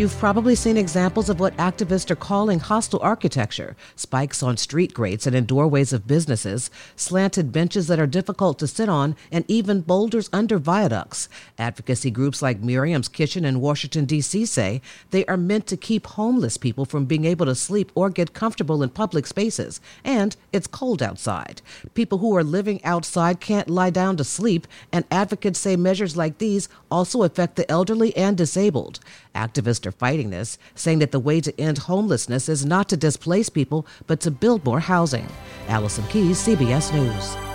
You've probably seen examples of what activists are calling hostile architecture spikes on street grates and in doorways of businesses, slanted benches that are difficult to sit on, and even boulders under viaducts. Advocacy groups like Miriam's Kitchen in Washington, D.C. say they are meant to keep homeless people from being able to sleep or get comfortable in public spaces. And it's cold outside. People who are living outside can't lie down to sleep, and advocates say measures like these also affect the elderly and disabled. Activists fighting this, saying that the way to end homelessness is not to displace people, but to build more housing. Allison Keys, CBS News.